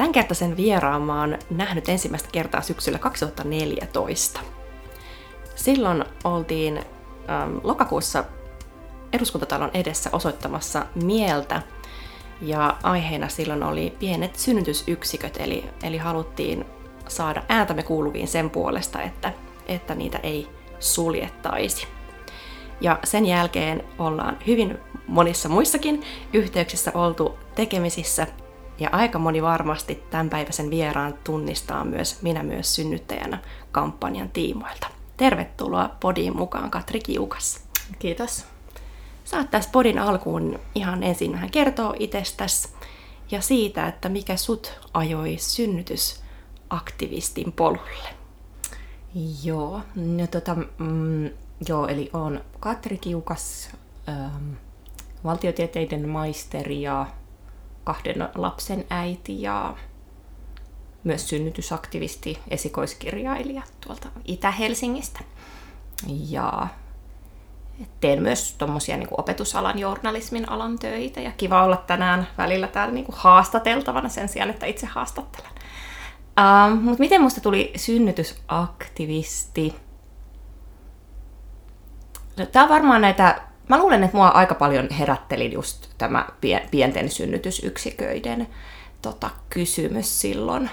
Tämänkertaisen vieraan mä oon nähnyt ensimmäistä kertaa syksyllä 2014. Silloin oltiin ähm, lokakuussa eduskuntatalon edessä osoittamassa mieltä ja aiheena silloin oli pienet synnytysyksiköt, eli, eli haluttiin saada ääntämme kuuluviin sen puolesta, että, että niitä ei suljettaisi. Ja sen jälkeen ollaan hyvin monissa muissakin yhteyksissä oltu tekemisissä ja aika moni varmasti tämänpäiväisen vieraan tunnistaa myös minä myös synnyttäjänä kampanjan tiimoilta. Tervetuloa podiin mukaan Katri Kiukas. Kiitos. Saat tässä podin alkuun ihan ensin vähän kertoa itsestäsi ja siitä, että mikä sut ajoi synnytysaktivistin polulle. Joo, no tota, mm, joo, eli on Katri Kiukas, ähm, valtiotieteiden maisteri ja kahden lapsen äiti ja myös synnytysaktivisti, esikoiskirjailija tuolta Itä-Helsingistä. Ja teen myös tuommoisia niin opetusalan, journalismin alan töitä ja kiva olla tänään välillä täällä niin kuin haastateltavana sen sijaan, että itse haastattelen. Uh, ähm, Mutta miten musta tuli synnytysaktivisti? No, Tämä on varmaan näitä Mä luulen, että mua aika paljon herätteli just tämä pienten synnytysyksiköiden tota, kysymys silloin,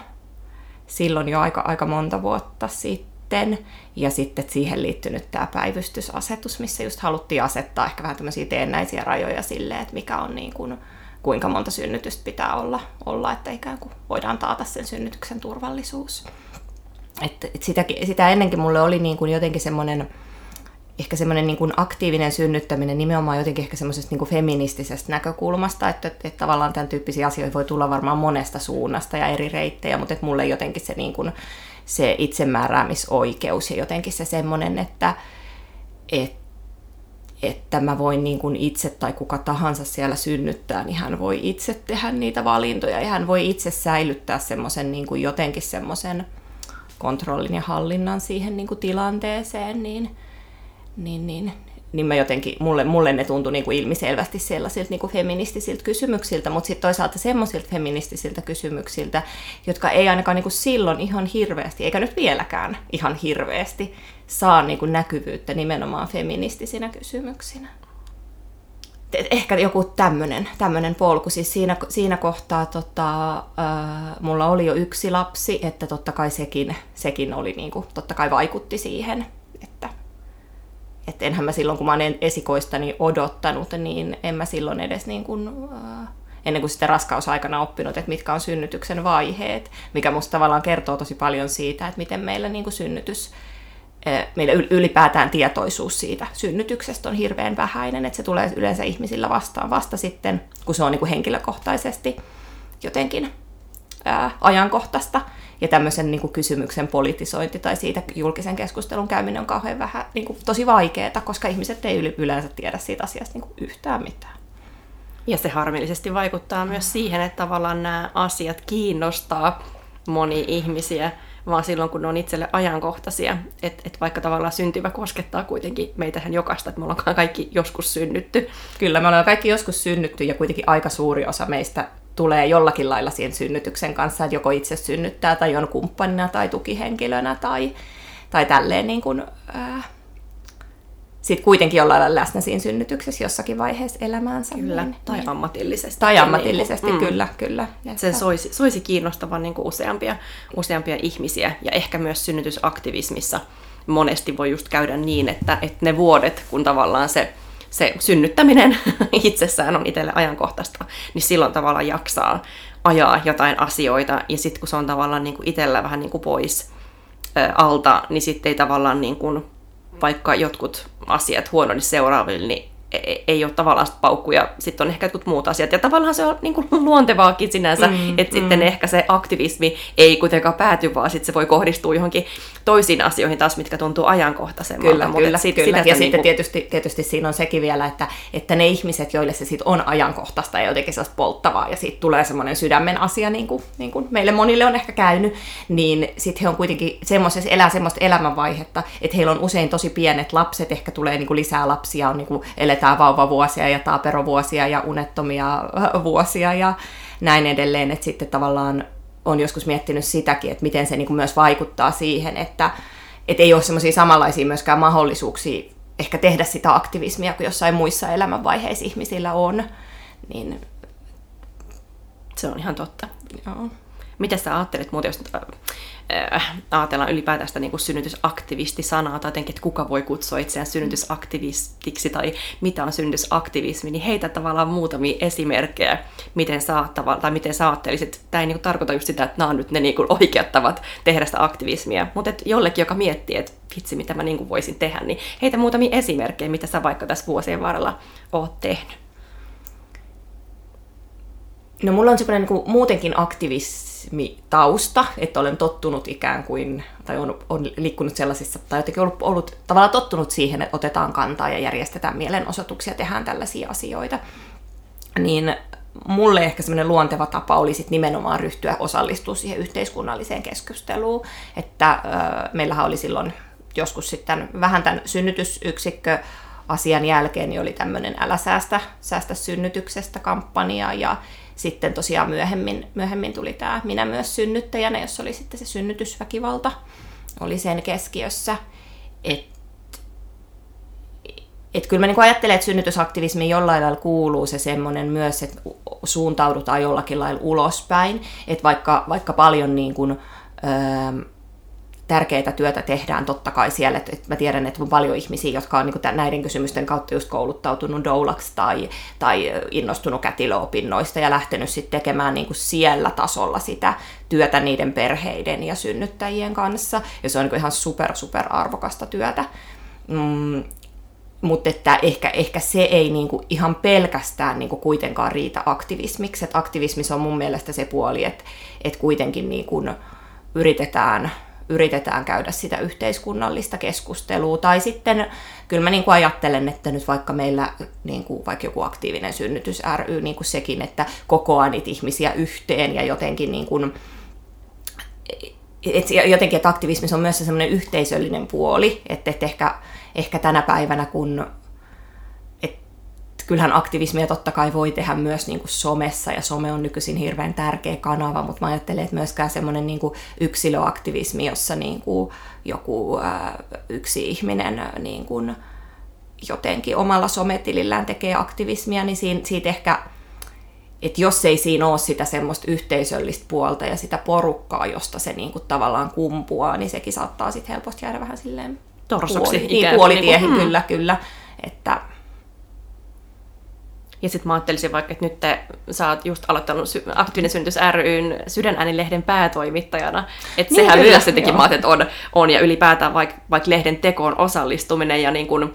silloin jo aika, aika monta vuotta sitten. Ja sitten siihen liittynyt tämä päivystysasetus, missä just haluttiin asettaa ehkä vähän tämmöisiä teennäisiä rajoja silleen, että mikä on niin kuin, kuinka monta synnytystä pitää olla, olla, että ikään kuin voidaan taata sen synnytyksen turvallisuus. Et, et sitä, sitä ennenkin mulle oli niin kuin jotenkin semmoinen ehkä semmoinen niin kuin aktiivinen synnyttäminen nimenomaan jotenkin ehkä semmoisesta niin kuin feministisestä näkökulmasta, että, että, että tavallaan tämän tyyppisiä asioita voi tulla varmaan monesta suunnasta ja eri reittejä, mutta että mulle jotenkin se, niin kuin, se itsemääräämisoikeus ja jotenkin se semmoinen, että, että että mä voin niin kuin itse tai kuka tahansa siellä synnyttää, niin hän voi itse tehdä niitä valintoja ja hän voi itse säilyttää semmoisen niin kuin jotenkin semmoisen kontrollin ja hallinnan siihen niin kuin tilanteeseen, niin, niin, niin, niin mä jotenkin, mulle, mulle ne tuntui niin kuin ilmiselvästi sellaisilta niin kuin feministisiltä kysymyksiltä, mutta sitten toisaalta semmoisilta feministisiltä kysymyksiltä, jotka ei ainakaan niin kuin silloin ihan hirveästi, eikä nyt vieläkään ihan hirveästi, saa niin kuin näkyvyyttä nimenomaan feministisinä kysymyksinä. Ehkä joku tämmöinen polku. Siis siinä, siinä kohtaa tota, äh, mulla oli jo yksi lapsi, että totta kai sekin, sekin oli, niin kuin, totta kai vaikutti siihen, että enhän mä silloin, kun mä olen esikoistani odottanut, niin en mä silloin edes niin kuin, äh, ennen kuin sitten raskausaikana oppinut, että mitkä on synnytyksen vaiheet, mikä musta tavallaan kertoo tosi paljon siitä, että miten meillä niin kuin synnytys, äh, meillä ylipäätään tietoisuus siitä synnytyksestä on hirveän vähäinen, että se tulee yleensä ihmisillä vastaan vasta sitten, kun se on niin kuin henkilökohtaisesti jotenkin ää, ajankohtaista ja tämmöisen niin kuin kysymyksen politisointi tai siitä julkisen keskustelun käyminen on kauhean vähän, niin kuin, tosi vaikeaa, koska ihmiset ei yleensä tiedä siitä asiasta niin kuin yhtään mitään. Ja se harmillisesti vaikuttaa myös siihen, että tavallaan nämä asiat kiinnostaa moni ihmisiä, vaan silloin kun ne on itselle ajankohtaisia. Että et vaikka tavallaan syntyvä koskettaa kuitenkin meitähän jokaista, että me ollaan kaikki joskus synnytty. Kyllä, me ollaan kaikki joskus synnytty ja kuitenkin aika suuri osa meistä tulee jollakin lailla siihen synnytyksen kanssa, että joko itse synnyttää tai on kumppanina tai tukihenkilönä tai, tai tälleen niin kuin, ää, sit kuitenkin jollain läsnä siinä synnytyksessä jossakin vaiheessa elämäänsä. Kyllä, niin, tai ammatillisesti. Tai ammatillisesti, niin kuin, kyllä, mm. kyllä. Että. Se soisi, soisi kiinnostavan niin kuin useampia, useampia ihmisiä ja ehkä myös synnytysaktivismissa monesti voi just käydä niin, että, että ne vuodet, kun tavallaan se se synnyttäminen itsessään on itselle ajankohtaista, niin silloin tavallaan jaksaa ajaa jotain asioita, ja sitten kun se on tavallaan niin kuin itsellä vähän niin kuin pois alta, niin sitten ei tavallaan niin kuin, vaikka jotkut asiat huononi seuraaville, niin ei ole tavallaan paukkuja, sitten on ehkä jotkut muut asiat. Ja tavallaan se on niin kuin luontevaakin sinänsä, mm, että mm. sitten ehkä se aktivismi ei kuitenkaan pääty, vaan sitten se voi kohdistua johonkin toisiin asioihin taas, mitkä tuntuu ajankohtaisemmalta. Kyllä, mutta kyllä, sit, kyllä. Sitä ja sitten niin kuin... tietysti, tietysti siinä on sekin vielä, että, että ne ihmiset, joille se sitten on ajankohtaista ja jotenkin sellaista polttavaa, ja siitä tulee semmoinen sydämen asia, niin kuin, niin kuin meille monille on ehkä käynyt, niin sitten he on kuitenkin semmoisessa, elää semmoista elämänvaihetta, että heillä on usein tosi pienet lapset, ehkä tulee niin kuin lisää lapsia, on niin kuin eletään vauvavuosia ja taaperovuosia ja unettomia vuosia ja näin edelleen, että sitten tavallaan on joskus miettinyt sitäkin, että miten se niin kuin myös vaikuttaa siihen, että, että ei ole semmoisia samanlaisia myöskään mahdollisuuksia ehkä tehdä sitä aktivismia kuin jossain muissa elämänvaiheissa ihmisillä on. Niin... Se on ihan totta. Joo. Mitä sä ajattelet muuten, jos äh, ajatellaan ylipäätään sitä niin kuin synnytysaktivisti-sanaa, tai jotenkin, että kuka voi kutsua itseään synnytysaktivistiksi, tai mitä on synnytysaktivismi, niin heitä tavallaan muutamia esimerkkejä, miten sä, tai miten sä ajattelisit. Tämä ei niin kuin tarkoita just sitä, että nämä on nyt ne niin kuin oikeat tavat tehdä sitä aktivismia, mutta että jollekin, joka miettii, että vitsi, mitä mä niin kuin voisin tehdä, niin heitä muutamia esimerkkejä, mitä sä vaikka tässä vuosien varrella oot tehnyt. No mulla on semmoinen niin muutenkin aktivismitausta, että olen tottunut ikään kuin, tai on, on liikkunut sellaisissa, tai jotenkin ollut, ollut tavallaan tottunut siihen, että otetaan kantaa ja järjestetään mielenosoituksia, tehdään tällaisia asioita. Niin mulle ehkä semmoinen luonteva tapa oli sit nimenomaan ryhtyä osallistua siihen yhteiskunnalliseen keskusteluun. Että äh, meillähän oli silloin joskus sitten vähän tämän synnytysyksikkö asian jälkeen niin oli tämmöinen Älä säästä, säästä synnytyksestä kampanja ja sitten tosiaan myöhemmin, myöhemmin tuli tämä Minä myös synnyttäjänä, jossa oli sitten se synnytysväkivalta, oli sen keskiössä. Että et kyllä mä niin ajattelen, että synnytysaktivismi jollain lailla kuuluu se semmoinen myös, että suuntaudutaan jollakin lailla ulospäin. Että vaikka, vaikka paljon niin kuin, öö, tärkeää työtä tehdään totta kai siellä. että mä tiedän, että on paljon ihmisiä, jotka on niin näiden kysymysten kautta just kouluttautunut doulaksi tai, tai innostunut kätilöopinnoista ja lähtenyt sitten tekemään niin kuin siellä tasolla sitä työtä niiden perheiden ja synnyttäjien kanssa. Ja se on niin ihan super, super arvokasta työtä. Mm, mutta että ehkä, ehkä se ei niinku ihan pelkästään niinku kuitenkaan riitä aktivismiksi. Et aktivismissa on mun mielestä se puoli, että et kuitenkin niinku yritetään yritetään käydä sitä yhteiskunnallista keskustelua. Tai sitten kyllä mä niin kuin ajattelen, että nyt vaikka meillä niin kuin vaikka joku aktiivinen synnytys ry, niin kuin sekin, että kokoaa niitä ihmisiä yhteen ja jotenkin niin kuin, et jotenkin, että aktivismissa on myös semmoinen yhteisöllinen puoli, että, että ehkä, ehkä tänä päivänä, kun kyllähän aktivismia totta kai voi tehdä myös niin kuin somessa, ja some on nykyisin hirveän tärkeä kanava, mutta mä ajattelen, että myöskään semmoinen niin kuin yksilöaktivismi, jossa niin kuin joku ää, yksi ihminen niin kuin jotenkin omalla sometilillään tekee aktivismia, niin siinä, siitä ehkä että jos ei siinä ole sitä semmoista yhteisöllistä puolta ja sitä porukkaa, josta se niinku tavallaan kumpuaa, niin sekin saattaa sitten helposti jäädä vähän silleen Torsoksi puoli, niin, puolitiehin, niin kuin, kyllä, kyllä. Että ja sitten mä ajattelisin vaikka, että nyt te, sä oot just aloittanut sy- Aktiivinen synnytys ryn sydänäänilehden päätoimittajana. Että niin, sehän myös jotenkin mä että on, on, ja ylipäätään vaikka vaik lehden tekoon osallistuminen ja niin kuin,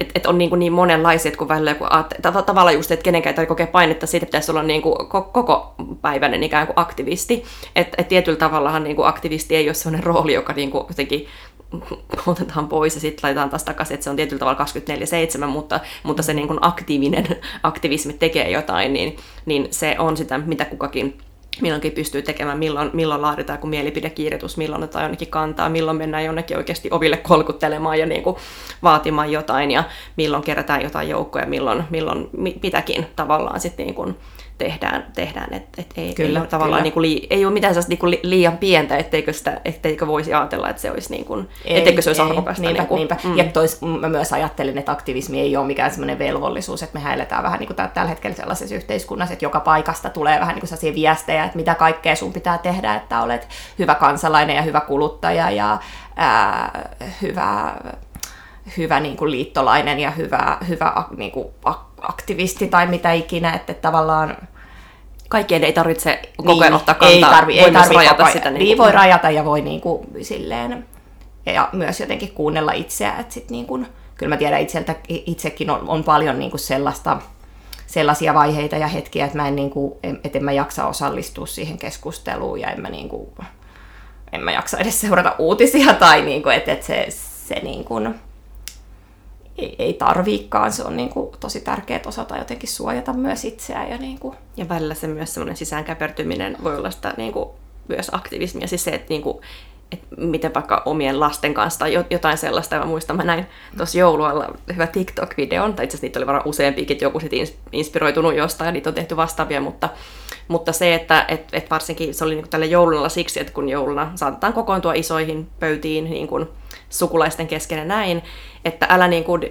että et on niin, kuin niin monenlaisia, että kun välillä joku tav- tavallaan just, että kenenkään ei tarvitse kokea painetta, siitä pitäisi olla niin kuin koko päiväinen ikään kuin aktivisti. Että et tietyllä tavallahan niin kuin aktivisti ei ole sellainen rooli, joka niin kuin jotenkin otetaan pois ja sitten laitetaan taas takaisin, että se on tietyllä tavalla 24-7, mutta, mutta se niin kuin aktiivinen aktivismi tekee jotain, niin, niin se on sitä, mitä kukakin milloinkin pystyy tekemään, milloin, milloin laaditaan joku mielipidekirjoitus, milloin otetaan jonnekin kantaa, milloin mennään jonnekin oikeasti oville kolkuttelemaan ja niin kuin vaatimaan jotain ja milloin kerätään jotain joukkoja, milloin, milloin mitäkin tavallaan sitten niin kuin tehdään, tehdään että et ei, kyllä, ei ole tavallaan niin kuin lii, ei ole mitään sellaista niin kuin liian pientä, etteikö, sitä, etteikö voisi ajatella, että se olisi, niin kuin, ei, etteikö se olisi ei, arvokasta. Niinpä, niin kuin, niinpä. Mm. Ja tois, mä myös ajattelen, että aktivismi ei ole mikään sellainen velvollisuus, että me eletään vähän niin kuin tällä hetkellä sellaisessa yhteiskunnassa, että joka paikasta tulee vähän niin kuin sellaisia viestejä, että mitä kaikkea sun pitää tehdä, että olet hyvä kansalainen ja hyvä kuluttaja ja ää, hyvä hyvä niin kuin liittolainen ja hyvä, hyvä niin kuin aktivisti tai mitä ikinä, että tavallaan kaikkien ei tarvitse koko ajan niin, ottaa kantaa. Ei tarvi, ei tarvi rajata koko, sitä. Niin, niin voi rajata ja voi niin kuin, silleen, ja myös jotenkin kuunnella itseä, että sit niin kuin, kyllä mä tiedän itseltä, itsekin on, on paljon niin kuin sellaista, sellaisia vaiheita ja hetkiä, että mä en, niin kuin, että en mä jaksa osallistua siihen keskusteluun ja en mä, niin kuin, en mä jaksa edes seurata uutisia tai niin kuin, että, että se, se niin kuin, ei, ei tarviikaan. Se on niin kuin tosi tärkeää osata jotenkin suojata myös itseään. Ja, niin kuin... ja välillä se myös semmoinen sisäänkäpertyminen voi olla sitä niin kuin, myös aktivismia. Siis se, että niin kuin, että miten vaikka omien lasten kanssa tai jotain sellaista. Mä muistan, mä näin tuossa joulualla hyvä TikTok-videon, tai itse asiassa niitä oli varmaan useampiakin, että joku sitten inspiroitunut jostain ja niitä on tehty vastaavia, mutta, mutta se, että et, et varsinkin se oli niin tälle joulunalla siksi, että kun jouluna saatetaan kokoontua isoihin pöytiin niin kuin sukulaisten kesken ja näin, että älä niin kuin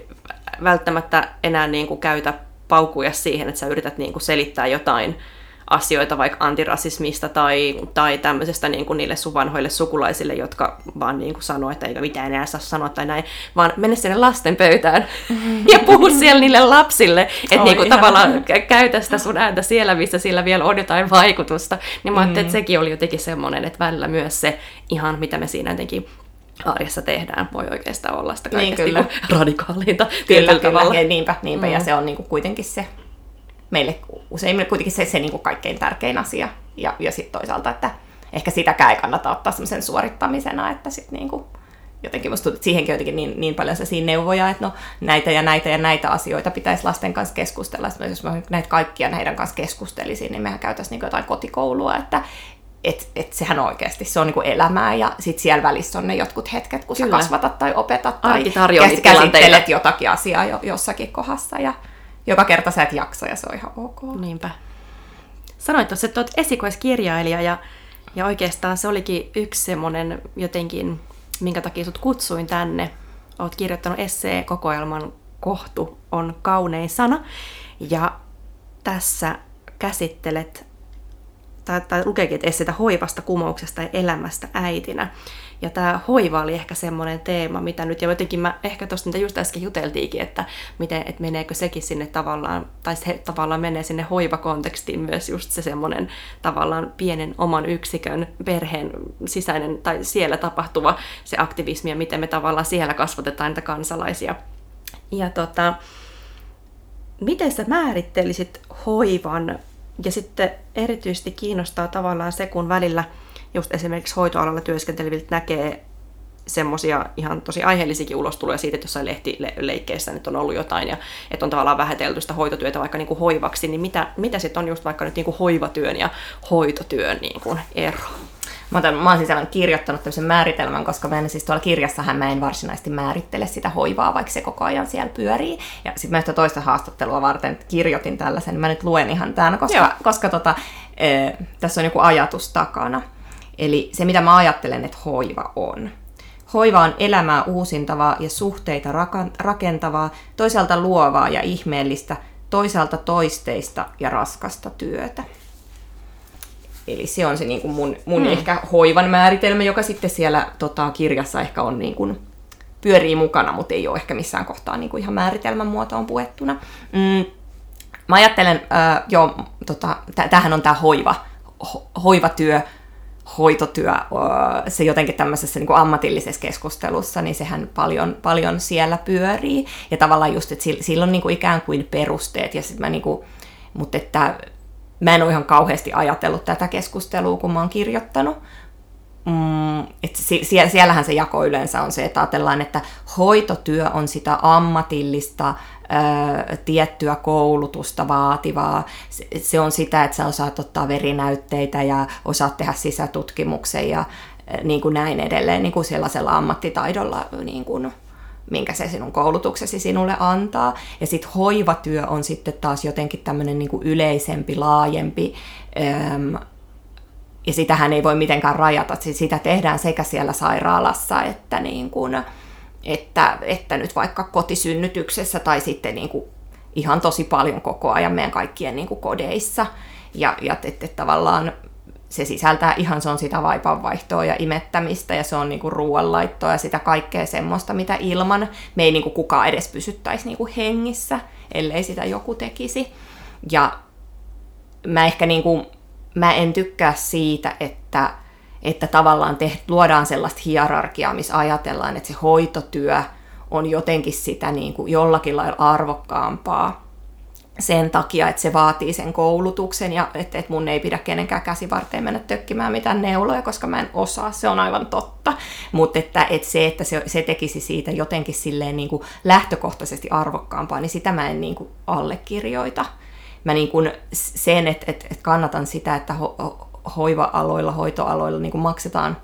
välttämättä enää niin kuin käytä paukuja siihen, että sä yrität niin kuin selittää jotain asioita vaikka antirasismista tai, tai tämmöisestä niin kuin niille sun vanhoille sukulaisille, jotka vaan niin kuin sanoo, että eikä mitään enää saa sanoa tai näin, vaan mene sinne lasten pöytään ja puhu siellä niille lapsille, että niin kuin tavallaan käytä sitä sun ääntä siellä, missä sillä vielä on jotain vaikutusta. Niin mä ajattelin, että mm. sekin oli jotenkin semmoinen, että välillä myös se ihan, mitä me siinä jotenkin arjessa tehdään, voi oikeastaan olla sitä kaikesta niin, kyllä. Niin radikaaliinta kyllä, kyllä. tavalla. Ja niinpä, niinpä. Mm. ja se on niin kuin kuitenkin se meille useimmille kuitenkin se, se niin kuin kaikkein tärkein asia. Ja, ja sitten toisaalta, että ehkä sitäkään ei kannata ottaa semmoisen suorittamisena, että sitten niin kuin jotenkin musta tuntuu, että siihenkin jotenkin niin, niin paljon se siinä neuvoja, että no näitä ja näitä ja näitä asioita pitäisi lasten kanssa keskustella. Sitten jos mä näitä kaikkia heidän kanssa keskustelisin, niin mehän käytäisiin niin jotain kotikoulua, että et, et sehän oikeasti se on niinku elämää ja sitten siellä välissä on ne jotkut hetket, kun Kyllä. sä kasvatat tai opetat tai käs, käsittelet jotakin asiaa jo, jossakin kohdassa ja joka kerta sä et jaksa ja se on ihan ok. Niinpä. Sanoit tuossa, että olet esikoiskirjailija ja, ja oikeastaan se olikin yksi semmoinen jotenkin, minkä takia sut kutsuin tänne. Oot kirjoittanut essee-kokoelman Kohtu on kaunein sana. Ja tässä käsittelet, tai, tai lukeekin esseitä hoivasta, kumouksesta ja elämästä äitinä. Ja tämä hoiva oli ehkä semmoinen teema, mitä nyt, ja jotenkin mä ehkä tuosta mitä just äsken juteltiinkin, että, miten, että meneekö sekin sinne tavallaan, tai se tavallaan menee sinne hoivakontekstiin myös just se semmoinen tavallaan pienen oman yksikön, perheen sisäinen, tai siellä tapahtuva se aktivismi, ja miten me tavallaan siellä kasvatetaan niitä kansalaisia. Ja tota, miten sä määrittelisit hoivan, ja sitten erityisesti kiinnostaa tavallaan se, kun välillä – just esimerkiksi hoitoalalla työskenteleviltä näkee semmoisia ihan tosi aiheellisiakin ulostuloja siitä, että jossain lehtileikkeissä nyt on ollut jotain ja että on tavallaan vähätelty sitä hoitotyötä vaikka niin kuin hoivaksi, niin mitä, mitä sitten on just vaikka nyt niin kuin hoivatyön ja hoitotyön niin kuin ero? Mä, otan, mä oon siis kirjoittanut tämmöisen määritelmän, koska mä en siis tuolla kirjassahan mä en varsinaisesti määrittele sitä hoivaa, vaikka se koko ajan siellä pyörii. Ja sitten mä sitä toista haastattelua varten kirjoitin tällaisen, mä nyt luen ihan tämän, koska, koska tota, e, tässä on joku ajatus takana. Eli se, mitä mä ajattelen, että hoiva on. Hoiva on elämää uusintavaa ja suhteita rakentavaa, toisaalta luovaa ja ihmeellistä, toisaalta toisteista ja raskasta työtä. Eli se on se niin kuin mun, mun mm. ehkä hoivan määritelmä, joka sitten siellä tota, kirjassa ehkä on niin kuin, pyörii mukana, mutta ei ole ehkä missään kohtaa niin kuin ihan määritelmän muotoon puettuna. Mm. Mä ajattelen, äh, joo, tota, tämähän on tämä hoiva, ho, hoivatyö, hoitotyö, se jotenkin tämmöisessä niin kuin ammatillisessa keskustelussa, niin sehän paljon, paljon siellä pyörii. Ja tavallaan just, että sillä on niin kuin ikään kuin perusteet, ja sit mä niin kuin, mutta että mä en ole ihan kauheasti ajatellut tätä keskustelua, kun mä oon kirjoittanut. Mm, että siellähän se jako yleensä on se, että ajatellaan, että hoitotyö on sitä ammatillista, ö, tiettyä koulutusta vaativaa. Se, se on sitä, että sä osaat ottaa verinäytteitä ja osaat tehdä sisätutkimuksen ja niin kuin näin edelleen niin kuin sellaisella ammattitaidolla, niin kuin, minkä se sinun koulutuksesi sinulle antaa. Ja sitten hoivatyö on sitten taas jotenkin tämmöinen niin yleisempi, laajempi, öm, ja sitähän ei voi mitenkään rajata. Sitä tehdään sekä siellä sairaalassa että niin kuin, että, että nyt vaikka kotisynnytyksessä tai sitten niin kuin ihan tosi paljon koko ajan meidän kaikkien niin kuin kodeissa. Ja, ja että, että tavallaan se sisältää ihan se on sitä vaipanvaihtoa ja imettämistä ja se on niinku ruoanlaittoa ja sitä kaikkea semmoista, mitä ilman me ei niinku kukaan edes pysyttäisi niinku hengissä, ellei sitä joku tekisi. Ja mä ehkä niinku, mä en tykkää siitä, että että tavallaan te, luodaan sellaista hierarkiaa, missä ajatellaan, että se hoitotyö on jotenkin sitä niin kuin jollakin lailla arvokkaampaa sen takia, että se vaatii sen koulutuksen ja että, että mun ei pidä kenenkään käsivarteen mennä tökkimään mitään neuloja, koska mä en osaa, se on aivan totta. Mutta että, että se, että se, se tekisi siitä jotenkin silleen niin kuin lähtökohtaisesti arvokkaampaa, niin sitä mä en niin kuin allekirjoita. Mä niin kuin sen, että, että, että kannatan sitä, että ho, hoiva-aloilla, hoitoaloilla niin kuin maksetaan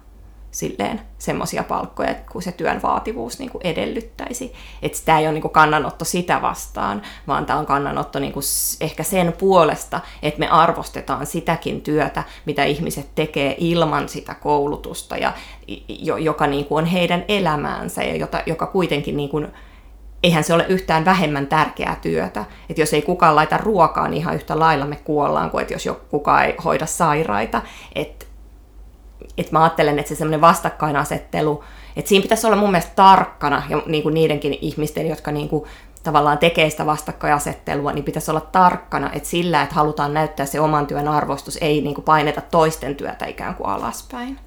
silleen semmoisia palkkoja, kun se työn vaativuus niin kuin edellyttäisi. Että tämä ei ole niin kuin kannanotto sitä vastaan, vaan tämä on kannanotto niin kuin ehkä sen puolesta, että me arvostetaan sitäkin työtä, mitä ihmiset tekee ilman sitä koulutusta, ja, joka niin kuin on heidän elämäänsä, ja jota, joka kuitenkin niin kuin, eihän se ole yhtään vähemmän tärkeää työtä. Että jos ei kukaan laita ruokaa, niin ihan yhtä lailla me kuollaan, kuin että jos kukaan ei hoida sairaita. Että että mä ajattelen, että se semmoinen vastakkainasettelu, että siinä pitäisi olla mun mielestä tarkkana, ja niin kuin niidenkin ihmisten, jotka niin kuin tavallaan tekee sitä vastakkainasettelua, niin pitäisi olla tarkkana, että sillä, että halutaan näyttää se oman työn arvostus, ei niin kuin paineta toisten työtä ikään kuin alaspäin.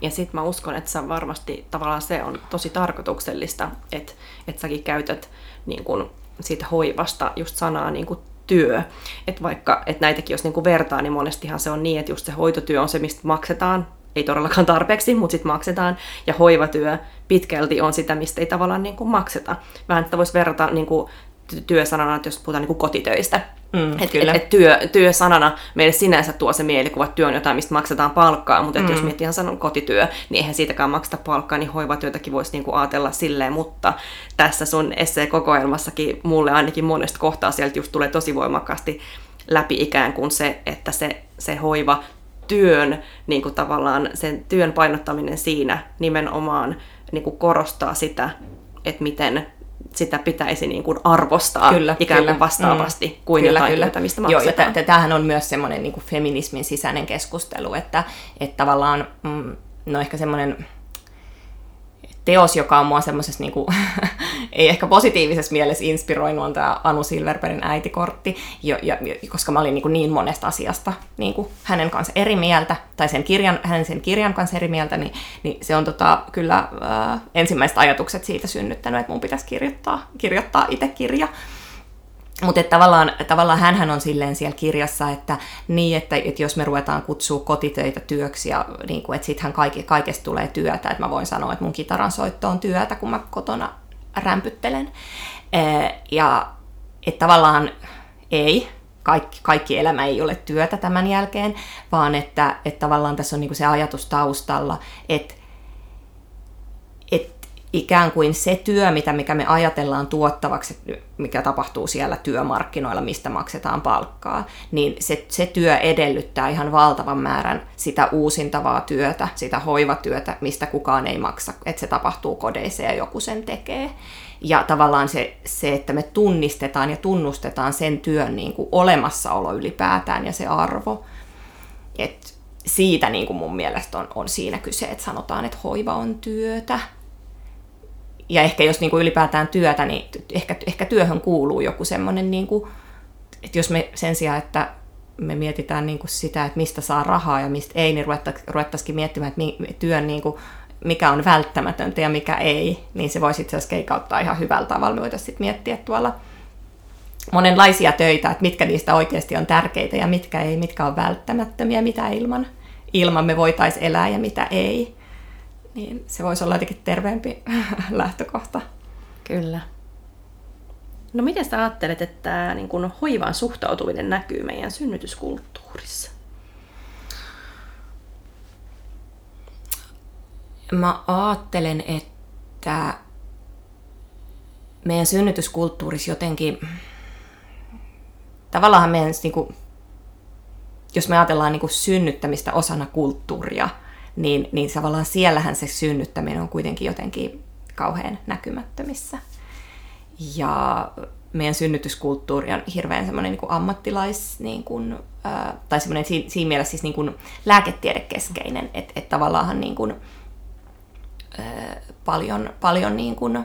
Ja sitten mä uskon, että se varmasti tavallaan se on tosi tarkoituksellista, että, että säkin käytät niin kun, siitä hoivasta just sanaa niin työ. Että vaikka että näitäkin jos niinku vertaa, niin monestihan se on niin, että just se hoitotyö on se, mistä maksetaan, ei todellakaan tarpeeksi, mutta sitten maksetaan, ja hoivatyö pitkälti on sitä, mistä ei tavallaan niinku makseta. Vähän että voisi verrata niinku työsanana, että jos puhutaan niin kuin kotitöistä. Mm, et, kyllä. Et, et työ, työsanana meille sinänsä tuo se mielikuva, että työ on jotain, mistä maksetaan palkkaa, mutta mm. jos miettii ihan sanon kotityö, niin eihän siitäkään makseta palkkaa, niin hoivatyötäkin voisi niinku ajatella silleen, mutta tässä sun essee-kokoelmassakin mulle ainakin monesta kohtaa sieltä just tulee tosi voimakkaasti läpi ikään kuin se, että se, se hoiva työn, niin kuin tavallaan sen työn painottaminen siinä nimenomaan niin kuin korostaa sitä, että miten sitä pitäisi niin kuin arvostaa kyllä, ikään kuin kyllä. vastaavasti mm. kuin kyllä, jotain kyllä. Työtä, mistä. Joo, ja tämähän on myös semmoinen niin feminismin sisäinen keskustelu, että, että tavallaan, mm, no ehkä semmoinen teos, joka on mua semmoisessa, niin kuin, ei ehkä positiivisessa mielessä inspiroinut, on tämä Anu Silverbergin äitikortti, jo, ja, koska mä olin niin, niin monesta asiasta niin kuin hänen kanssa eri mieltä, tai sen kirjan, hänen sen kirjan kanssa eri mieltä, niin, niin se on tota, kyllä äh, ensimmäiset ajatukset siitä synnyttänyt, että mun pitäisi kirjoittaa, kirjoittaa itse kirja. Mutta tavallaan, tavallaan hänhän on silleen siellä kirjassa, että niin, että, että jos me ruvetaan kutsua kotitöitä työksi, ja niin kuin, että sittenhän kaikesta tulee työtä, että mä voin sanoa, että mun kitaran soitto on työtä, kun mä kotona rämpyttelen. Ja että tavallaan ei, kaikki, kaikki elämä ei ole työtä tämän jälkeen, vaan että, että tavallaan tässä on niin kuin se ajatus taustalla, että ikään kuin se työ, mitä mikä me ajatellaan tuottavaksi, mikä tapahtuu siellä työmarkkinoilla, mistä maksetaan palkkaa, niin se, se työ edellyttää ihan valtavan määrän sitä uusintavaa työtä, sitä hoivatyötä, mistä kukaan ei maksa, että se tapahtuu kodeissa ja joku sen tekee. Ja tavallaan se, se että me tunnistetaan ja tunnustetaan sen työn niin kuin olemassaolo ylipäätään ja se arvo. Et siitä niin kuin mun mielestä on, on siinä kyse, että sanotaan, että hoiva on työtä, ja ehkä jos niin kuin ylipäätään työtä, niin ehkä, ehkä työhön kuuluu joku semmoinen, niin kuin, että jos me sen sijaan, että me mietitään niin kuin sitä, että mistä saa rahaa ja mistä ei, niin ruvettaisiin miettimään, että työn niin kuin, mikä on välttämätöntä ja mikä ei, niin se voisi itse asiassa keikauttaa ihan hyvällä tavalla. Me voitaisiin miettiä tuolla monenlaisia töitä, että mitkä niistä oikeasti on tärkeitä ja mitkä ei, mitkä on välttämättömiä, mitä ilman, ilman me voitaisiin elää ja mitä ei niin se voisi olla jotenkin terveempi lähtökohta. Kyllä. No miten sä ajattelet, että tämä niin kun hoivaan suhtautuminen näkyy meidän synnytyskulttuurissa? Mä ajattelen, että meidän synnytyskulttuurissa jotenkin, tavallaan meidän, niin kuin, jos me ajatellaan niin kuin synnyttämistä osana kulttuuria, niin, niin tavallaan siellähän se synnyttäminen on kuitenkin jotenkin kauhean näkymättömissä. Ja meidän synnytyskulttuuri on hirveän semmoinen niin kuin ammattilais, niin kuin, äh, tai semmoinen siinä, siinä mielessä siis niin kuin lääketiedekeskeinen, että et tavallaan niin kuin, äh, paljon, paljon niin kuin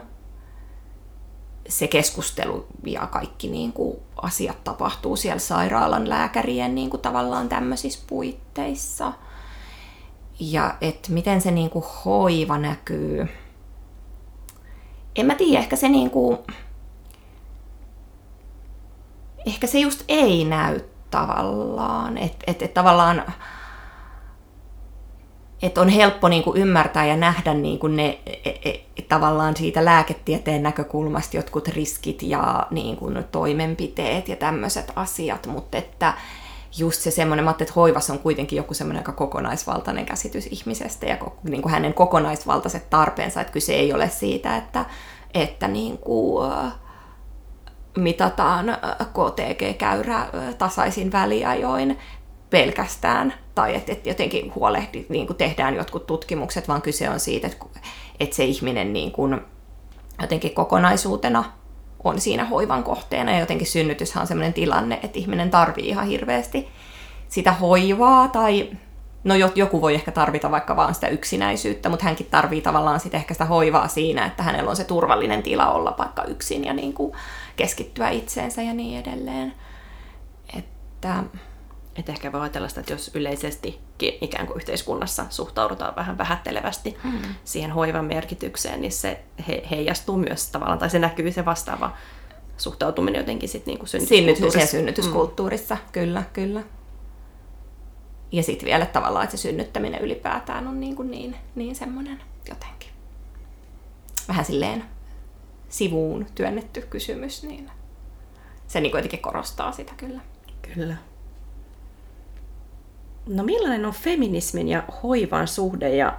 se keskustelu ja kaikki niin kuin asiat tapahtuu siellä sairaalan lääkärien niin kuin tavallaan tämmöisissä puitteissa – ja että miten se niinku hoiva näkyy. en mä tiedä, ehkä se niinku, ehkä se just ei näy tavallaan, että et, et tavallaan että on helppo niin kuin ymmärtää ja nähdä niin kuin ne e, e, tavallaan siitä lääketieteen näkökulmasta jotkut riskit ja niin kuin toimenpiteet ja tämmöiset asiat, mutta että just se semmoinen, että hoivassa on kuitenkin joku semmoinen aika kokonaisvaltainen käsitys ihmisestä ja niin kuin hänen kokonaisvaltaiset tarpeensa, että kyse ei ole siitä, että, että niin kuin, mitataan KTG-käyrä tasaisin väliajoin pelkästään, tai että, että jotenkin huolehdi, niin kuin tehdään jotkut tutkimukset, vaan kyse on siitä, että, että se ihminen niin kuin jotenkin kokonaisuutena on siinä hoivan kohteena, ja jotenkin synnytyshän on sellainen tilanne, että ihminen tarvii ihan hirveästi sitä hoivaa, tai no joku voi ehkä tarvita vaikka vaan sitä yksinäisyyttä, mutta hänkin tarvii tavallaan sitä ehkä sitä hoivaa siinä, että hänellä on se turvallinen tila olla vaikka yksin ja niin kuin keskittyä itseensä ja niin edelleen. Että että ehkä voi ajatella sitä, että jos yleisesti ikään kuin yhteiskunnassa suhtaudutaan vähän vähättelevästi mm. siihen hoivan merkitykseen, niin se he, heijastuu myös tavallaan, tai se näkyy se vastaava suhtautuminen jotenkin sitten niin kuin synnytyskulttuurissa. Synnytys- synnytyskulttuurissa, mm. kyllä, kyllä. Ja sitten vielä tavallaan, että se synnyttäminen ylipäätään on niin, kuin niin, niin semmoinen jotenkin vähän silleen sivuun työnnetty kysymys, niin se niin jotenkin korostaa sitä kyllä. Kyllä. No millainen on feminismin ja hoivan suhde? Ja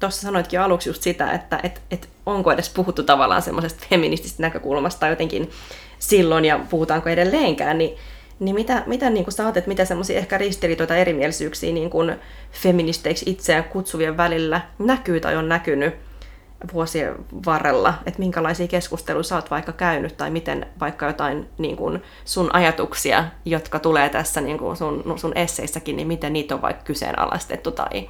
tuossa sanoitkin aluksi just sitä, että et, et onko edes puhuttu tavallaan semmoisesta feminististä näkökulmasta jotenkin silloin ja puhutaanko edelleenkään, niin, niin mitä, mitä niin kuin sä että mitä semmoisia ehkä ristiriitoita erimielisyyksiä niin kuin feministeiksi itseään kutsuvien välillä näkyy tai on näkynyt vuosien varrella, että minkälaisia keskusteluja sä oot vaikka käynyt tai miten vaikka jotain niin kuin sun ajatuksia, jotka tulee tässä niin kuin sun, sun esseissäkin, niin miten niitä on vaikka kyseenalaistettu tai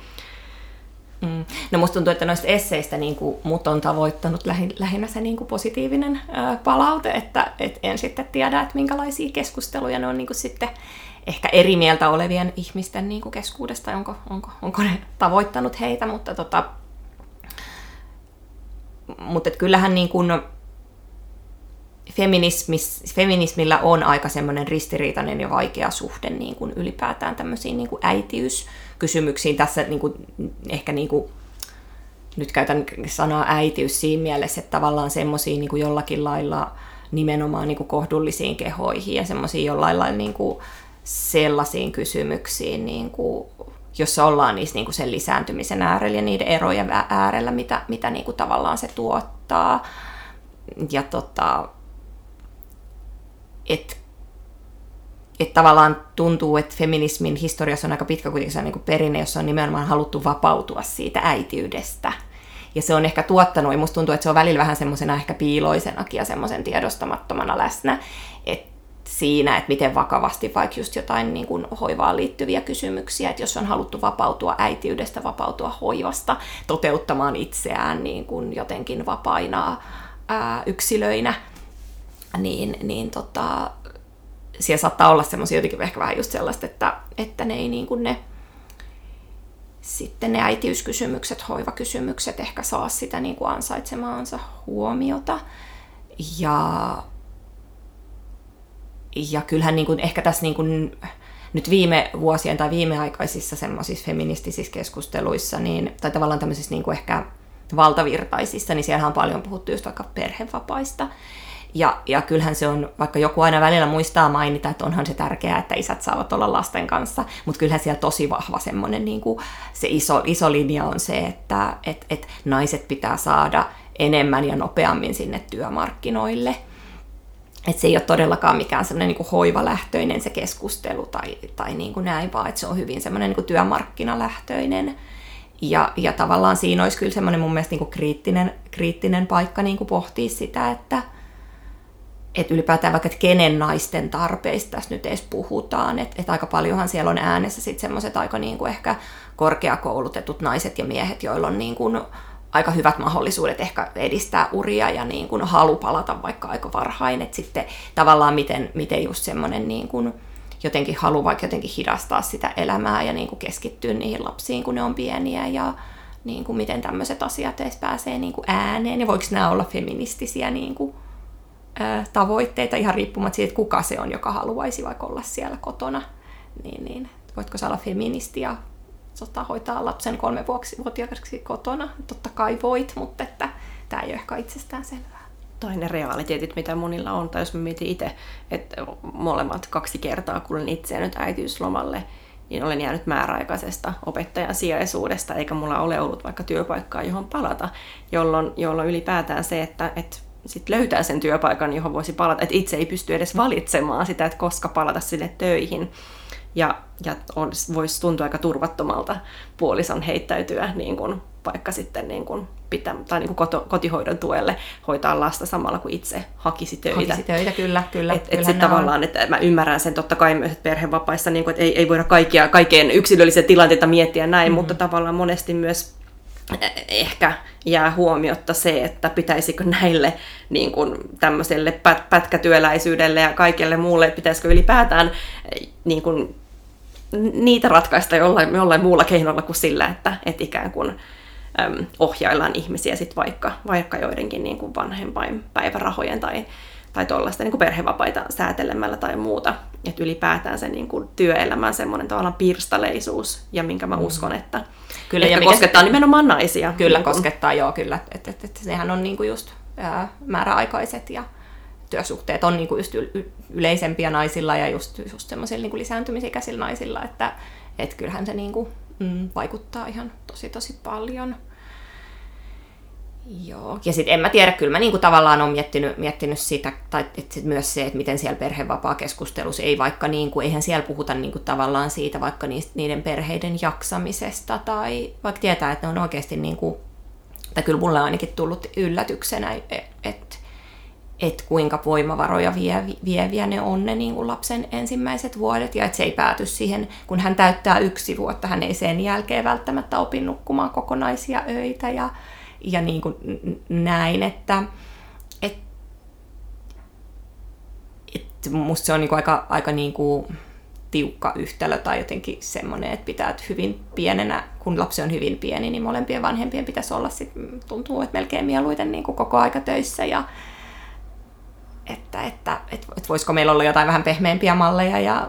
Mm. No musta tuntuu, että noista esseistä niin kuin, mut on tavoittanut lähin, lähinnä se niin kuin positiivinen ää, palaute, että et en sitten tiedä, että minkälaisia keskusteluja ne on niin kuin sitten ehkä eri mieltä olevien ihmisten niin kuin keskuudesta, onko, onko, onko ne tavoittanut heitä, mutta tota, mutta kyllähän niin kuin feminismis, feminismillä on aika semmoinen ristiriitainen ja vaikea suhde niin kuin ylipäätään tämmöisiin niin kuin äitiyskysymyksiin. Tässä niin kuin, ehkä niin kuin, nyt käytän sanaa äitiys siinä mielessä, että tavallaan semmoisiin niin jollakin lailla nimenomaan niin kuin kohdullisiin kehoihin ja semmoisiin jollain lailla niin kuin sellaisiin kysymyksiin, niin kuin, jossa ollaan niissä niin kuin sen lisääntymisen äärellä ja niiden erojen äärellä, mitä, mitä niin kuin tavallaan se tuottaa. Ja tota, että et tavallaan tuntuu, että feminismin historiassa on aika pitkä kuitenkin niin kuin perinne, jossa on nimenomaan haluttu vapautua siitä äitiydestä. Ja se on ehkä tuottanut, ja musta tuntuu, että se on välillä vähän semmoisena ehkä piiloisenakin ja semmoisen tiedostamattomana läsnä, siinä, että miten vakavasti vaikka just jotain niin kuin hoivaan liittyviä kysymyksiä, että jos on haluttu vapautua äitiydestä, vapautua hoivasta, toteuttamaan itseään niin kuin jotenkin vapaina ää, yksilöinä, niin, niin tota, siellä saattaa olla semmoisia jotenkin ehkä vähän just sellaista, että, että ne ei niin kuin ne, sitten ne äitiyskysymykset, hoivakysymykset ehkä saa sitä niin kuin ansaitsemaansa huomiota. Ja ja kyllähän niin kuin, ehkä tässä niin kuin, nyt viime vuosien tai viimeaikaisissa semmoisissa feministisissä keskusteluissa, niin, tai tavallaan tämmöisissä niin kuin ehkä valtavirtaisissa, niin siellä on paljon puhuttu just vaikka perhevapaista. Ja, ja kyllähän se on, vaikka joku aina välillä muistaa mainita, että onhan se tärkeää, että isät saavat olla lasten kanssa, mutta kyllähän siellä tosi vahva semmoinen niin kuin, se iso, iso linja on se, että et, et naiset pitää saada enemmän ja nopeammin sinne työmarkkinoille – että se ei ole todellakaan mikään semmoinen niin hoivalähtöinen se keskustelu tai, tai niin kuin näin, vaan että se on hyvin semmoinen niin kuin työmarkkinalähtöinen. Ja, ja tavallaan siinä olisi kyllä semmoinen mun mielestä niin kuin kriittinen, kriittinen paikka niin kuin pohtia sitä, että, että ylipäätään vaikka, että kenen naisten tarpeista tässä nyt edes puhutaan. Että, että aika paljonhan siellä on äänessä sitten semmoiset aika niin kuin ehkä korkeakoulutetut naiset ja miehet, joilla on niin kuin aika hyvät mahdollisuudet ehkä edistää uria ja niin kuin halu palata vaikka aika varhain, että sitten tavallaan miten, miten just semmoinen niin kuin jotenkin halu vaikka jotenkin hidastaa sitä elämää ja niin kuin keskittyä niihin lapsiin, kun ne on pieniä ja niin kuin miten tämmöiset asiat edes pääsee niin kuin ääneen. Ja voiko nämä olla feministisiä niin kuin, tavoitteita ihan riippumatta siitä, kuka se on, joka haluaisi vaikka olla siellä kotona. Niin, niin. Voitko sä olla feministi ja tota, hoitaa lapsen kolme vuotiaaksi kotona? Totta kai voit, mutta että tämä ei ole ehkä itsestään selvää. Tai ne realiteetit, mitä monilla on. Tai jos mä mietin itse, että molemmat kaksi kertaa, kun olen itse nyt äitiyslomalle, niin olen jäänyt määräaikaisesta opettajan sijaisuudesta, eikä mulla ole ollut vaikka työpaikkaa, johon palata, jolloin, jolloin ylipäätään se, että, että sit löytää sen työpaikan, johon voisi palata, että itse ei pysty edes valitsemaan sitä, että koska palata sille töihin. Ja, ja on, voisi tuntua aika turvattomalta puolison heittäytyä niin kuin, vaikka sitten niin kuin, pitää, tai niin kuin koto, kotihoidon tuelle hoitaa lasta samalla kuin itse hakisi töitä. Hakisi töitä, kyllä. kyllä et, et sit tavallaan, että mä ymmärrän sen totta kai myös, perhevapaissa, niin kuin, että ei, ei voida kaikkia, kaikkeen yksilöllisiä tilanteita miettiä näin, mm-hmm. mutta tavallaan monesti myös eh, ehkä jää huomiotta se, että pitäisikö näille niin kuin tämmöiselle pät- pätkätyöläisyydelle ja kaikelle muulle, pitäisikö ylipäätään eh, niin kuin, niitä ratkaista jollain, jollain muulla keinolla kuin sillä, että, että ikään kuin äm, ohjaillaan ihmisiä sit vaikka, vaikka joidenkin niin kuin vanhempain päivärahojen tai, tai tuollaista niin perhevapaita säätelemällä tai muuta. Että ylipäätään se niin kuin työelämän semmoinen tavallaan pirstaleisuus, ja minkä mä mm. uskon, että, kyllä, että ja koskettaa se, nimenomaan naisia. Kyllä niin kuin. koskettaa, joo, kyllä. Että et, et, sehän on niin kuin just ää, määräaikaiset ja työsuhteet on niin kuin just yleisempiä naisilla ja just, just semmoisilla niin lisääntymisikäisillä naisilla, että et kyllähän se niin kuin, mm, vaikuttaa ihan tosi tosi paljon. Joo, ja sitten en mä tiedä, kyllä mä niinku tavallaan on miettinyt, miettinyt sitä, tai et sit myös se, että miten siellä perhevapaa-keskustelussa ei vaikka, niinku, eihän siellä puhuta niinku tavallaan siitä vaikka niistä, niiden perheiden jaksamisesta, tai vaikka tietää, että ne on oikeasti, niinku, tai kyllä mulle on ainakin tullut yllätyksenä, että että kuinka voimavaroja vieviä ne on ne niin kuin lapsen ensimmäiset vuodet. Ja että se ei pääty siihen, kun hän täyttää yksi vuotta, hän ei sen jälkeen välttämättä opi nukkumaan kokonaisia öitä ja, ja niin kuin näin, että et, et musta se on niin kuin aika, aika niin kuin tiukka yhtälö tai jotenkin semmoinen, että pitää että hyvin pienenä, kun lapsi on hyvin pieni, niin molempien vanhempien pitäisi olla sit, tuntuu, että melkein mieluiten niin kuin koko aika töissä ja, että, että, että, että voisiko meillä olla jotain vähän pehmeämpiä malleja ja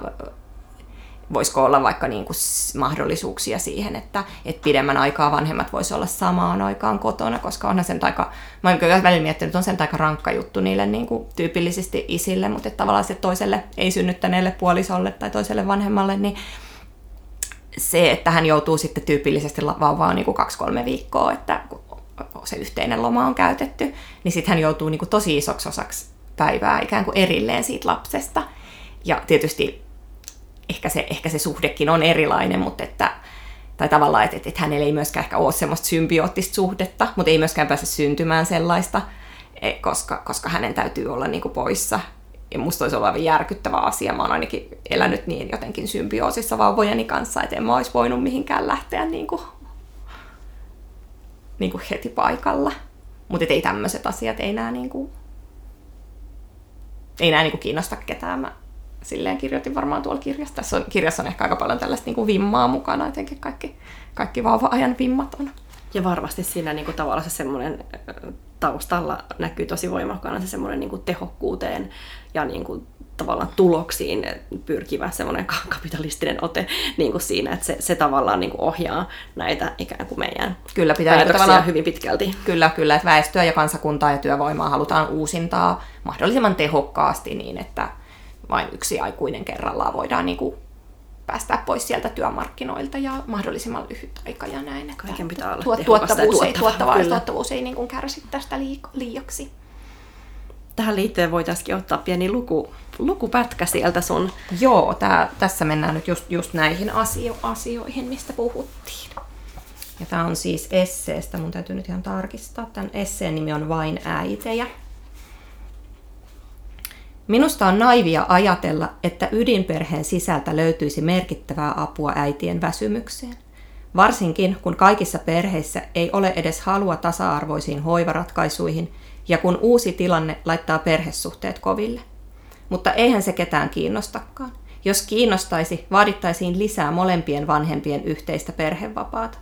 voisiko olla vaikka niin kuin mahdollisuuksia siihen, että, että pidemmän aikaa vanhemmat voisi olla samaan aikaan kotona, koska onhan sen aika, mä oon kyllä välillä miettinyt, että on sen aika rankka juttu niille niin kuin tyypillisesti isille, mutta että tavallaan se toiselle ei synnyttäneelle puolisolle tai toiselle vanhemmalle, niin se, että hän joutuu sitten tyypillisesti vauvaan niin kuin kaksi-kolme viikkoa, että se yhteinen loma on käytetty, niin sitten hän joutuu niin kuin tosi isoksi osaksi päivää ikään kuin erilleen siitä lapsesta. Ja tietysti ehkä se, ehkä se suhdekin on erilainen, mutta että, tai tavallaan, että, että hänellä ei myöskään ehkä ole semmoista symbioottista suhdetta, mutta ei myöskään pääse syntymään sellaista, e, koska, koska hänen täytyy olla niin kuin poissa. Ja musta olisi ollut aivan järkyttävä asia. Mä oon ainakin elänyt niin jotenkin symbioosissa vauvojeni kanssa, että en mä olisi voinut mihinkään lähteä niin kuin, niin kuin heti paikalla. Mutta ei tämmöiset asiat, ei niin kuin, ei näin niin kiinnosta ketään. Mä silleen kirjoitin varmaan tuolla kirjassa. Tässä on, kirjassa on ehkä aika paljon tällaista niin kuin vimmaa mukana, etenkin kaikki, kaikki vauva-ajan vimmat on. Ja varmasti siinä niin kuin tavallaan se semmoinen taustalla näkyy tosi voimakkaana se semmoinen niin kuin tehokkuuteen ja niin kuin tavallaan tuloksiin pyrkivä semmoinen kapitalistinen ote niin kuin siinä, että se, se tavallaan niin kuin ohjaa näitä ikään kuin meidän kyllä, pitää päätöksiä tavallaan, hyvin pitkälti. Kyllä, kyllä, että väestöä ja kansakuntaa ja työvoimaa halutaan uusintaa mahdollisimman tehokkaasti niin, että vain yksi aikuinen kerrallaan voidaan niin kuin päästää pois sieltä työmarkkinoilta ja mahdollisimman lyhyt aika ja näin. Että Kaiken pitää olla tuot, tuottavuus, ei, tuottava, tuottavuus ei niin kuin kärsi tästä liiaksi tähän liittyen voitaisiin ottaa pieni luku, lukupätkä sieltä sun. Joo, tää, tässä mennään nyt just, just näihin asio, asioihin, mistä puhuttiin. Ja tämä on siis esseestä, mun täytyy nyt ihan tarkistaa. Tämän esseen nimi on Vain äitejä. Minusta on naivia ajatella, että ydinperheen sisältä löytyisi merkittävää apua äitien väsymykseen. Varsinkin kun kaikissa perheissä ei ole edes halua tasa-arvoisiin hoivaratkaisuihin ja kun uusi tilanne laittaa perhesuhteet koville. Mutta eihän se ketään kiinnostakaan. Jos kiinnostaisi, vaadittaisiin lisää molempien vanhempien yhteistä perhevapaata.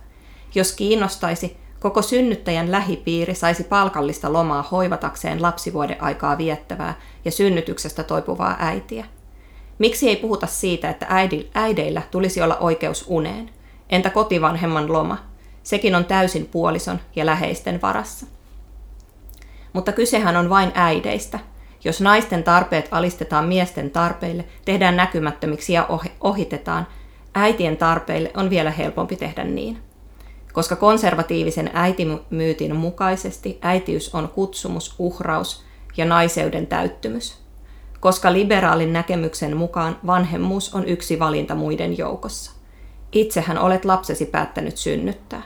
Jos kiinnostaisi, koko synnyttäjän lähipiiri saisi palkallista lomaa hoivatakseen lapsivuoden aikaa viettävää ja synnytyksestä toipuvaa äitiä. Miksi ei puhuta siitä, että äideillä tulisi olla oikeus uneen? Entä kotivanhemman loma? Sekin on täysin puolison ja läheisten varassa. Mutta kysehän on vain äideistä. Jos naisten tarpeet alistetaan miesten tarpeille, tehdään näkymättömiksi ja ohitetaan, äitien tarpeille on vielä helpompi tehdä niin. Koska konservatiivisen äitimyytin mukaisesti äitiys on kutsumus, uhraus ja naiseuden täyttymys. Koska liberaalin näkemyksen mukaan vanhemmuus on yksi valinta muiden joukossa. Itsehän olet lapsesi päättänyt synnyttää.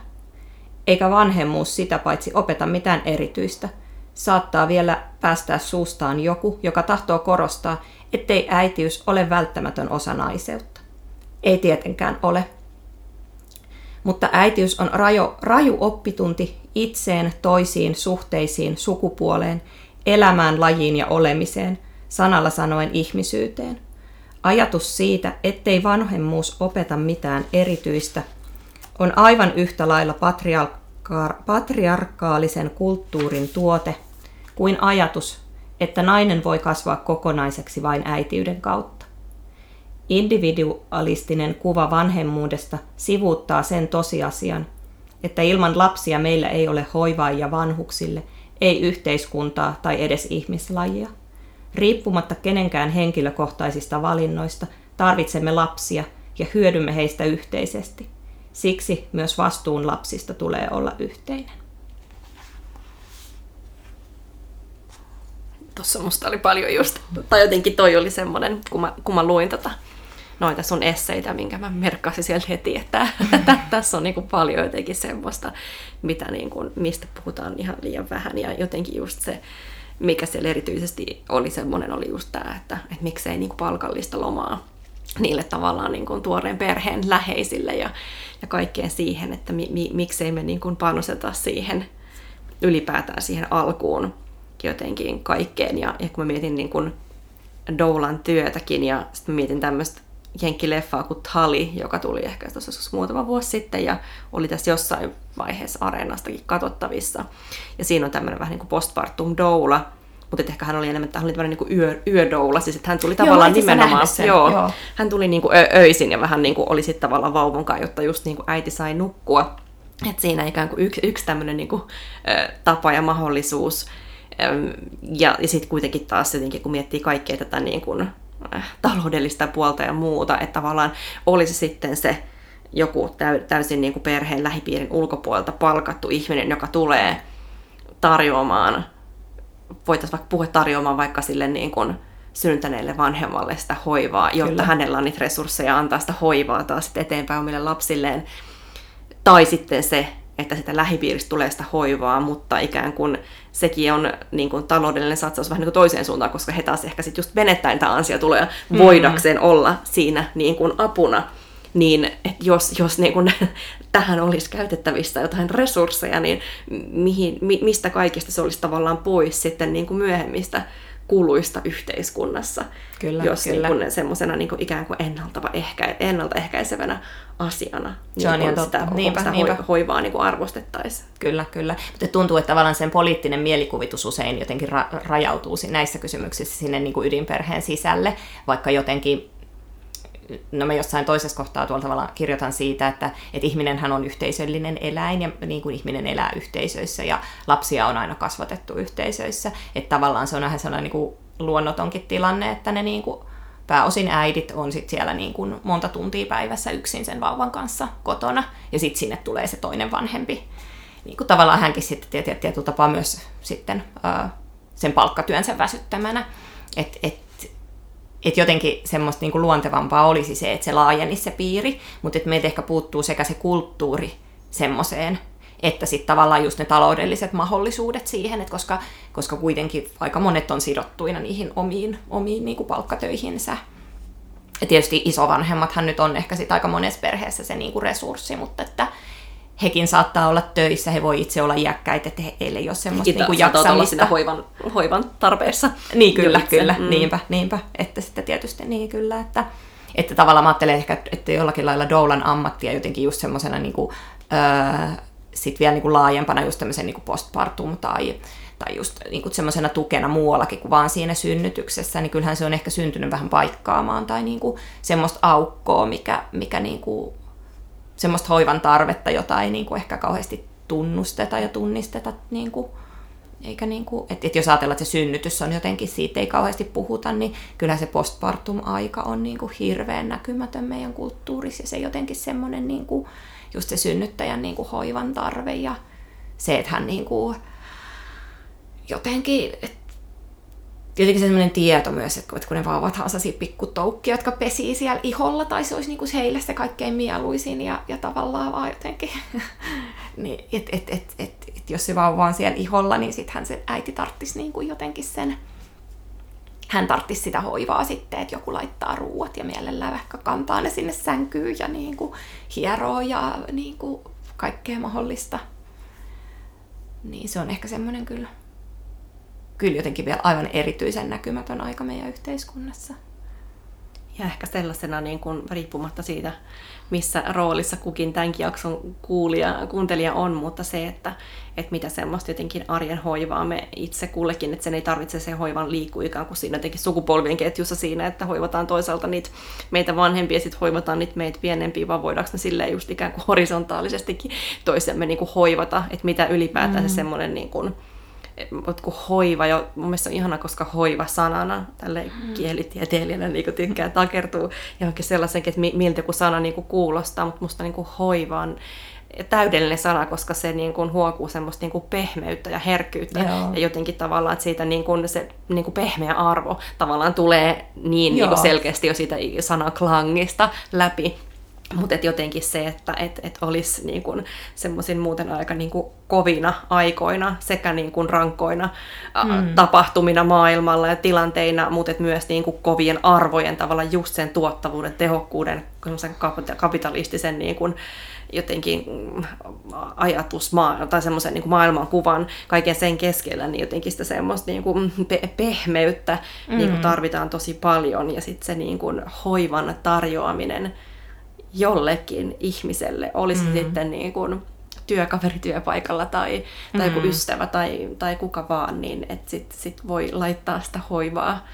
Eikä vanhemmuus sitä paitsi opeta mitään erityistä. Saattaa vielä päästää suustaan joku, joka tahtoo korostaa, ettei äitiys ole välttämätön osa naiseutta. Ei tietenkään ole. Mutta äitiys on raju, raju oppitunti itseen, toisiin, suhteisiin, sukupuoleen, elämään, lajiin ja olemiseen, sanalla sanoen ihmisyyteen. Ajatus siitä, ettei vanhemmuus opeta mitään erityistä, on aivan yhtä lailla patriarka- patriarkaalisen kulttuurin tuote kuin ajatus, että nainen voi kasvaa kokonaiseksi vain äitiyden kautta. Individualistinen kuva vanhemmuudesta sivuuttaa sen tosiasian, että ilman lapsia meillä ei ole hoivaajia vanhuksille, ei yhteiskuntaa tai edes ihmislajia. Riippumatta kenenkään henkilökohtaisista valinnoista, tarvitsemme lapsia ja hyödymme heistä yhteisesti. Siksi myös vastuun lapsista tulee olla yhteinen. Tuossa musta oli paljon just, tai jotenkin toi oli semmoinen, kun mä, kun mä luin tota, noita sun esseitä, minkä mä merkkasin sieltä heti, että, tässä on niin kuin paljon jotenkin semmoista, mitä niin kuin, mistä puhutaan ihan liian vähän. Ja jotenkin just se, mikä siellä erityisesti oli semmoinen, oli just tämä, että, että miksei niin kuin palkallista lomaa niille tavallaan niin kuin tuoreen perheen läheisille ja, ja kaikkeen siihen, että mi, mi, miksei me niin kuin panoseta siihen ylipäätään siihen alkuun jotenkin kaikkeen. Ja, ja kun mä mietin niin kuin Doulan työtäkin ja sitten mietin tämmöistä jenkkileffaa kuin Tali, joka tuli ehkä tuossa muutama vuosi sitten ja oli tässä jossain vaiheessa areenastakin katsottavissa. Ja siinä on tämmöinen vähän niin kuin postpartum doula, mutta ehkä hän oli enemmän, hän oli tämmöinen niin yö, yödoula, siis että hän tuli tavallaan joo, nimenomaan, joo, joo. hän tuli niin kuin ö, öisin ja vähän niin kuin oli sitten tavallaan vauvan kanssa, jotta just niin kuin äiti sai nukkua. että siinä ikään kuin yksi, yksi tämmöinen niin kuin, ö, tapa ja mahdollisuus. Ja, ja sitten kuitenkin taas jotenkin, kun miettii kaikkea tätä niin kuin, äh, taloudellista puolta ja muuta, että tavallaan olisi sitten se joku täysin niin kuin perheen lähipiirin ulkopuolelta palkattu ihminen, joka tulee tarjoamaan voitaisiin vaikka puhua tarjoamaan vaikka sille niin kuin syntyneelle vanhemmalle sitä hoivaa, jotta Kyllä. hänellä on niitä resursseja antaa sitä hoivaa taas eteenpäin omille lapsilleen. Tai sitten se, että sitä lähipiiristä tulee sitä hoivaa, mutta ikään kuin sekin on niin kuin taloudellinen satsaus vähän niin kuin toiseen suuntaan, koska he taas ehkä sitten just venettäin tämä ansio tulee mm. voidakseen olla siinä niin kuin apuna niin että jos, jos niin kun tähän olisi käytettävissä jotain resursseja, niin mihin, mi, mistä kaikista se olisi tavallaan pois sitten niin kuin myöhemmistä kuluista yhteiskunnassa, kyllä, jos kyllä. Niin ikään niin kuin ikään kuin ennaltava ehkä, ennaltaehkäisevä asiana se on niin sitä, niinpä, sitä niinpä. hoivaa niin arvostettaisiin. Kyllä, kyllä. Mutta tuntuu, että tavallaan sen poliittinen mielikuvitus usein jotenkin ra- rajautuu näissä kysymyksissä sinne niin kuin ydinperheen sisälle, vaikka jotenkin no mä jossain toisessa kohtaa tuolla tavalla kirjoitan siitä, että, että ihminenhän on yhteisöllinen eläin ja niin kuin ihminen elää yhteisöissä ja lapsia on aina kasvatettu yhteisöissä. Että tavallaan se on vähän sellainen niin kuin luonnotonkin tilanne, että ne niin kuin pääosin äidit on sit siellä niin kuin monta tuntia päivässä yksin sen vauvan kanssa kotona ja sitten sinne tulee se toinen vanhempi. Niin kuin tavallaan hänkin sitten tietyllä tapaa myös sitten sen palkkatyönsä väsyttämänä. Että et että jotenkin semmoista niinku luontevampaa olisi se, että se laajenisi se piiri, mutta että meiltä ehkä puuttuu sekä se kulttuuri semmoiseen, että sitten tavallaan just ne taloudelliset mahdollisuudet siihen, että koska, koska kuitenkin aika monet on sidottuina niihin omiin, omiin niinku palkkatöihinsä. Ja tietysti isovanhemmathan nyt on ehkä sit aika monessa perheessä se niinku resurssi, mutta että hekin saattaa olla töissä, he voi itse olla iäkkäitä, että heillä ei ole semmoista niin kuin jaksamista. siinä hoivan, hoivan tarpeessa. Niin, kyllä, kyllä, mm. niinpä, niinpä. Että sitten tietysti niin kyllä, että, että tavallaan mä ajattelen ehkä, että jollakin lailla doulan ammattia jotenkin just semmoisena niin kuin Öö, sitten vielä niin kuin laajempana just tämmöisen niin kuin postpartum tai, tai just niin kuin semmoisena tukena muuallakin kuin vaan siinä synnytyksessä, niin kyllähän se on ehkä syntynyt vähän paikkaamaan tai niin kuin semmoista aukkoa, mikä, mikä niin kuin, semmoista hoivan tarvetta, jota ei niin kuin ehkä kauheasti tunnusteta ja tunnisteta niin kuin, eikä niin kuin, että, että jos ajatellaan, että se synnytys on jotenkin, siitä ei kauheasti puhuta, niin kyllä se postpartum-aika on niin kuin hirveän näkymätön meidän kulttuurissa ja se jotenkin semmoinen niin kuin, just se synnyttäjän niin kuin hoivan tarve ja se, että hän niin kuin, jotenkin, et, jotenkin sellainen tieto myös, että kun ne vauvat on sellaisia pikkutoukkia, jotka pesii siellä iholla, tai se olisi niinku heille se kaikkein mieluisin ja, ja tavallaan vaan jotenkin, niin, et, et, et, et, et, jos se vauva on siellä iholla, niin sittenhän se äiti tarttisi niinku jotenkin sen, hän tarttisi sitä hoivaa sitten, että joku laittaa ruuat ja mielellään ehkä kantaa ne sinne sänkyyn ja niin kuin hieroo ja niin kuin kaikkea mahdollista. Niin se on ehkä semmoinen kyllä, kyllä jotenkin vielä aivan erityisen näkymätön aika meidän yhteiskunnassa. Ja ehkä sellaisena niin kuin, riippumatta siitä, missä roolissa kukin tämänkin jakson kuulija, kuuntelija on, mutta se, että, että mitä semmoista jotenkin arjen hoivaa me itse kullekin, että sen ei tarvitse se hoivan liikkua ikään kuin siinä jotenkin sukupolvien ketjussa siinä, että hoivataan toisaalta niitä meitä vanhempia sitten hoivataan niitä meitä pienempiä, vaan voidaanko me silleen just ikään kuin horisontaalisestikin toisemme niin kuin hoivata, että mitä ylipäätään mm. se semmoinen niin kuin, kun hoiva, ja mun mielestä on ihana, koska hoiva sanana, tälle mm. kielitieteilijänä niin tykkää takertua johonkin sellaisenkin, että miltä joku sana niin kuin kuulostaa, mutta musta niin kuin hoiva on täydellinen sana, koska se niin kuin huokuu semmoista niin kuin pehmeyttä ja herkkyyttä. Joo. Ja jotenkin tavallaan, että siitä niin kuin se niin kuin pehmeä arvo tavallaan tulee niin, niin kuin selkeästi jo siitä sanaklangista läpi. Mutta jotenkin se, että et, et olisi niin semmoisin muuten aika niin kuin kovina aikoina sekä niin kuin rankkoina mm. tapahtumina maailmalla ja tilanteina, mutta myös niin kuin kovien arvojen tavalla just sen tuottavuuden, tehokkuuden, kapitalistisen niin kuin, jotenkin mm, ajatus tai semmoisen niin maailmankuvan kaiken sen keskellä, niin jotenkin sitä semmoista niin kuin pe- pehmeyttä mm. niin kuin tarvitaan tosi paljon ja sitten se niin kuin hoivan tarjoaminen jollekin ihmiselle, olisi mm. sitten niin kuin työkaveri työpaikalla tai, tai joku mm. ystävä tai, tai kuka vaan, niin että sit, sit voi laittaa sitä hoivaa,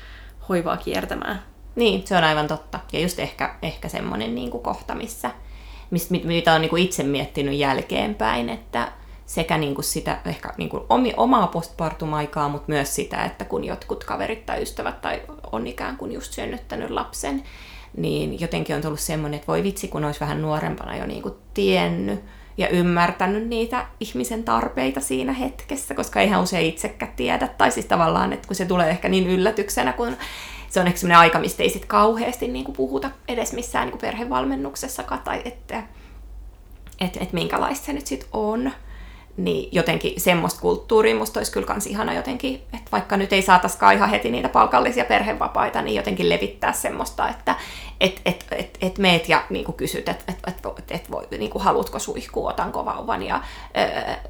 hoivaa kiertämään. Niin, se on aivan totta. Ja just ehkä, ehkä semmoinen niin kuin kohta, missä, mistä, mitä on niin kuin itse miettinyt jälkeenpäin, että sekä niin kuin sitä ehkä niin kuin omaa postpartum-aikaa, mutta myös sitä, että kun jotkut kaverit tai ystävät tai on ikään kuin just synnyttänyt lapsen, niin jotenkin on tullut semmoinen, että voi vitsi, kun olisi vähän nuorempana jo niin kuin tiennyt ja ymmärtänyt niitä ihmisen tarpeita siinä hetkessä, koska eihän usein itsekään tiedä. Tai siis tavallaan, että kun se tulee ehkä niin yllätyksenä, kun se on ehkä semmoinen aika, mistä ei sit kauheasti niin kuin puhuta edes missään niin kuin perhevalmennuksessakaan, tai että et, et minkälaista se nyt sitten on niin jotenkin semmoista kulttuuria musta olisi kyllä kans ihana jotenkin, että vaikka nyt ei saataisikaan ihan heti niitä palkallisia perhevapaita, niin jotenkin levittää semmoista, että et, et, et, et meet ja niin kysyt, että et, et, et, et voi, niin haluatko suihkua, otanko vauvan ja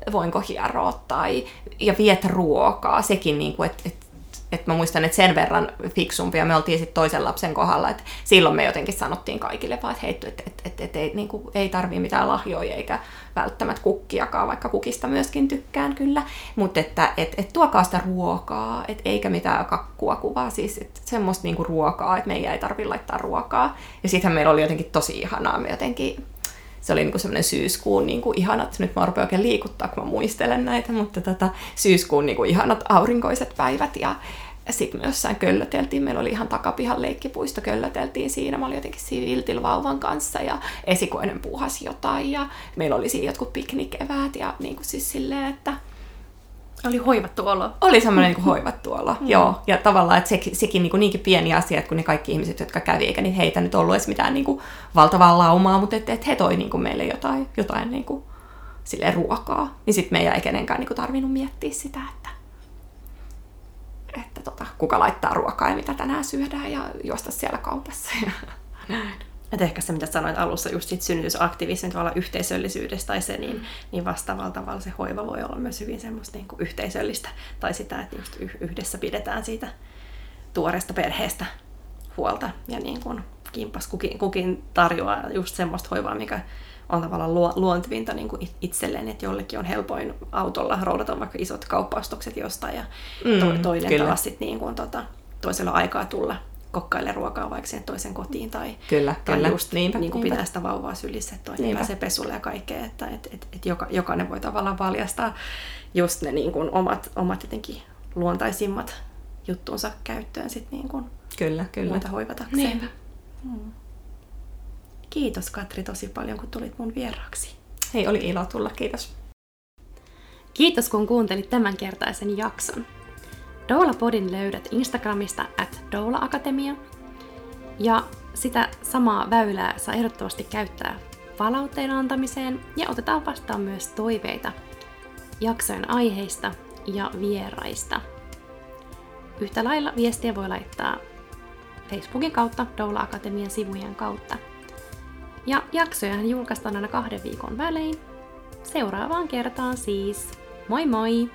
ö, voinko hieroa tai ja viet ruokaa, sekin, niin kuin, että et, että mä muistan, että sen verran fiksumpia me oltiin sitten toisen lapsen kohdalla, että silloin me jotenkin sanottiin kaikille vaan, että heitty, että, että, että, että ei, niin kuin, ei tarvii mitään lahjoja eikä välttämättä kukkiakaan, vaikka kukista myöskin tykkään kyllä, mutta että et, et tuokaa sitä ruokaa, et eikä mitään kakkua kuvaa, siis että semmoista niinku ruokaa, että meidän ei tarvitse laittaa ruokaa. Ja sittenhän meillä oli jotenkin tosi ihanaa, me jotenkin se oli niinku semmoinen syyskuun niinku ihanat, nyt mä rupean oikein liikuttaa, kun mä muistelen näitä, mutta tota, syyskuun niinku ihanat aurinkoiset päivät ja sitten me jossain köllöteltiin, meillä oli ihan takapihan leikkipuisto, köllöteltiin siinä, mä olin jotenkin siinä vauvan kanssa ja esikoinen puhas jotain ja meillä oli siinä jotkut piknikeväät ja niin kuin siis silleen, että oli hoivattu olo. Oli semmoinen niin hoivattu olo, mm. joo. Ja tavallaan, että se, sekin niin kuin niinkin pieni asia, että kun ne kaikki ihmiset, jotka kävi, eikä niin heitä nyt ollut edes mitään niin kuin valtavaa laumaa, mutta että, että he toi niin kuin meille jotain, jotain niin kuin, silleen ruokaa. Niin sitten meidän ei kenenkään niin kuin tarvinnut miettiä sitä, että että tota, kuka laittaa ruokaa ja mitä tänään syödään ja juosta siellä kaupassa. Et ehkä se, mitä sanoit alussa, just siitä synnytysaktivismin tavalla yhteisöllisyydestä tai se, niin, niin vastaavalla tavalla se hoiva voi olla myös hyvin semmoista niin kuin yhteisöllistä. Tai sitä, että just yhdessä pidetään siitä tuoreesta perheestä huolta ja niin kuin kimpas kukin, kukin tarjoaa just semmoista hoivaa, mikä on tavallaan luo, luontevinta niin kuin itselleen, että jollekin on helpoin autolla roudata vaikka isot kauppaostokset jostain ja Mm, to, toinen kyllä. taas sit niin kuin, tota, toisella aikaa tulla kokkaille ruokaa vaikka sen toisen kotiin tai, Kyllä, tai kyllä. just Niinpä, niin kuin niinpä. pitää sitä vauvaa sylissä, että toinen Niinpä. pääsee pesulle ja kaikkea, että et, et, et joka, jokainen voi tavallaan valjastaa just ne niin kuin omat, omat jotenkin luontaisimmat juttuunsa käyttöön sit niin kuin Kyllä, kyllä. muita hoivatakseen. Niinpä. Kiitos Katri tosi paljon, kun tulit mun vieraaksi. Hei, oli ilo tulla, kiitos. Kiitos kun kuuntelit tämänkertaisen jakson. Doula-podin löydät Instagramista at Doula Akatemia. Ja sitä samaa väylää saa ehdottomasti käyttää palautteen antamiseen ja otetaan vastaan myös toiveita jaksojen aiheista ja vieraista. Yhtä lailla viestiä voi laittaa Facebookin kautta Doula Akatemian sivujen kautta. Ja jaksojahan julkaistaan aina kahden viikon välein, Seuraavaan kertaan siis. Moi moi!